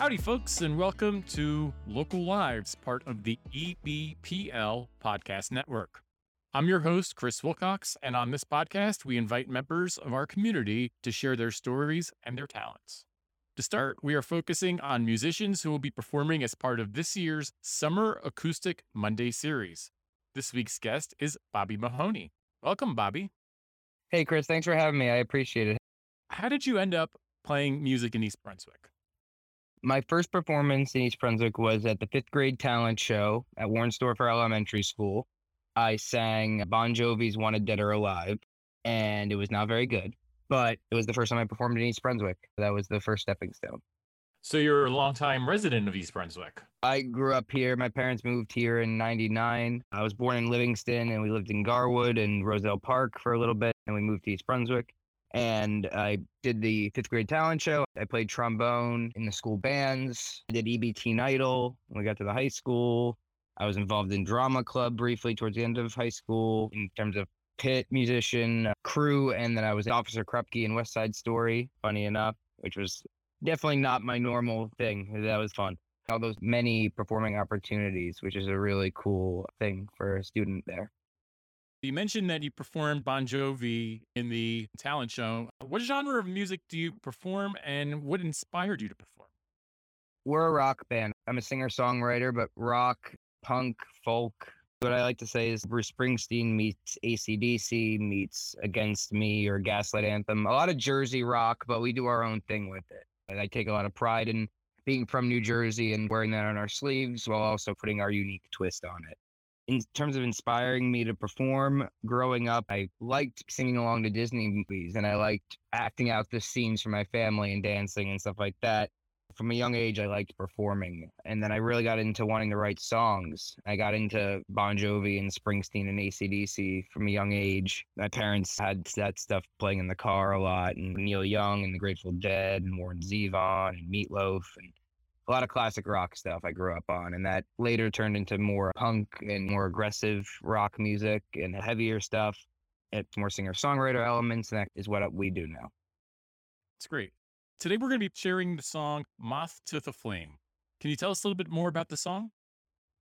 Howdy, folks, and welcome to Local Lives, part of the EBPL Podcast Network. I'm your host, Chris Wilcox, and on this podcast, we invite members of our community to share their stories and their talents. To start, we are focusing on musicians who will be performing as part of this year's Summer Acoustic Monday series. This week's guest is Bobby Mahoney. Welcome, Bobby. Hey, Chris, thanks for having me. I appreciate it. How did you end up playing music in East Brunswick? My first performance in East Brunswick was at the fifth grade talent show at Warnsdorfer Elementary School. I sang Bon Jovi's Wanted Dead or Alive, and it was not very good, but it was the first time I performed in East Brunswick. That was the first stepping stone. So you're a longtime resident of East Brunswick. I grew up here. My parents moved here in 99. I was born in Livingston and we lived in Garwood and Roselle Park for a little bit, and we moved to East Brunswick and I did the fifth grade talent show. I played trombone in the school bands. I did EBT Idol when we got to the high school. I was involved in drama club briefly towards the end of high school in terms of pit musician uh, crew, and then I was Officer Krupke in West Side Story. Funny enough, which was definitely not my normal thing. That was fun. All those many performing opportunities, which is a really cool thing for a student there. You mentioned that you performed Bon Jovi in the talent show. What genre of music do you perform and what inspired you to perform? We're a rock band. I'm a singer songwriter, but rock, punk, folk. What I like to say is Bruce Springsteen meets ACDC meets Against Me or Gaslight Anthem. A lot of Jersey rock, but we do our own thing with it. I take a lot of pride in being from New Jersey and wearing that on our sleeves while also putting our unique twist on it in terms of inspiring me to perform growing up i liked singing along to disney movies and i liked acting out the scenes for my family and dancing and stuff like that. From a young age i liked performing and then i really got into wanting to write songs. I got into bon jovi and springsteen and acdc from a young age. My parents had that stuff playing in the car a lot and neil young and the grateful dead and warren zevon and meatloaf and a lot of classic rock stuff I grew up on, and that later turned into more punk and more aggressive rock music and heavier stuff. It's more singer songwriter elements, and that is what we do now. It's great. Today we're going to be sharing the song Moth to the Flame. Can you tell us a little bit more about the song?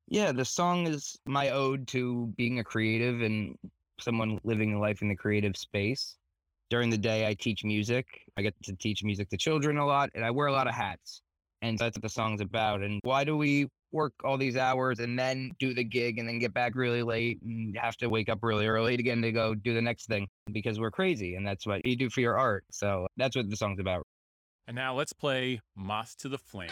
Yeah, the song is my ode to being a creative and someone living a life in the creative space. During the day, I teach music. I get to teach music to children a lot, and I wear a lot of hats. And that's what the song's about. And why do we work all these hours and then do the gig and then get back really late and have to wake up really early again to go do the next thing because we're crazy and that's what you do for your art. So that's what the song's about. And now let's play Moth to the Flame.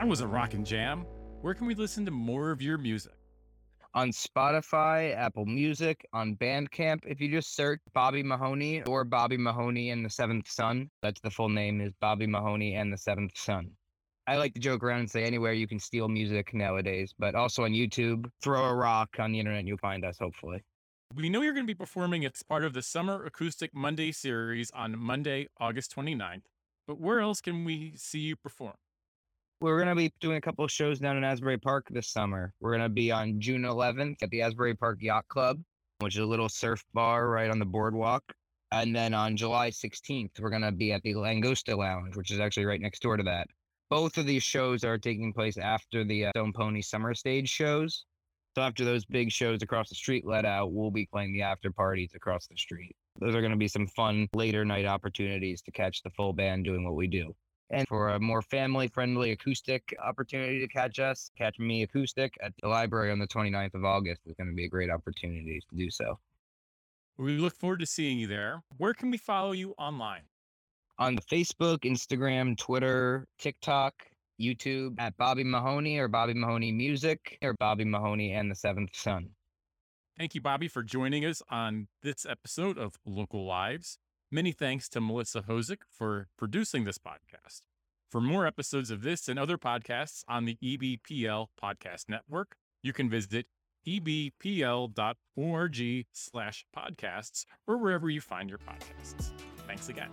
That was a rockin' jam. Where can we listen to more of your music? On Spotify, Apple Music, on Bandcamp. If you just search Bobby Mahoney or Bobby Mahoney and the Seventh Son, that's the full name is Bobby Mahoney and the Seventh Son. I like to joke around and say anywhere you can steal music nowadays, but also on YouTube. Throw a rock on the internet, and you'll find us, hopefully. We know you're going to be performing as part of the Summer Acoustic Monday series on Monday, August 29th, but where else can we see you perform? We're going to be doing a couple of shows down in Asbury Park this summer. We're going to be on June 11th at the Asbury Park Yacht Club, which is a little surf bar right on the boardwalk. And then on July 16th, we're going to be at the Langosta Lounge, which is actually right next door to that. Both of these shows are taking place after the uh, Stone Pony Summer Stage shows. So after those big shows across the street let out, we'll be playing the after parties across the street. Those are going to be some fun later night opportunities to catch the full band doing what we do. And for a more family friendly acoustic opportunity to catch us, catch me acoustic at the library on the 29th of August is going to be a great opportunity to do so. We look forward to seeing you there. Where can we follow you online? On Facebook, Instagram, Twitter, TikTok, YouTube at Bobby Mahoney or Bobby Mahoney Music or Bobby Mahoney and the Seventh Son. Thank you, Bobby, for joining us on this episode of Local Lives. Many thanks to Melissa Hosick for producing this podcast. For more episodes of this and other podcasts on the EBPL Podcast Network, you can visit ebpl.org slash podcasts or wherever you find your podcasts. Thanks again.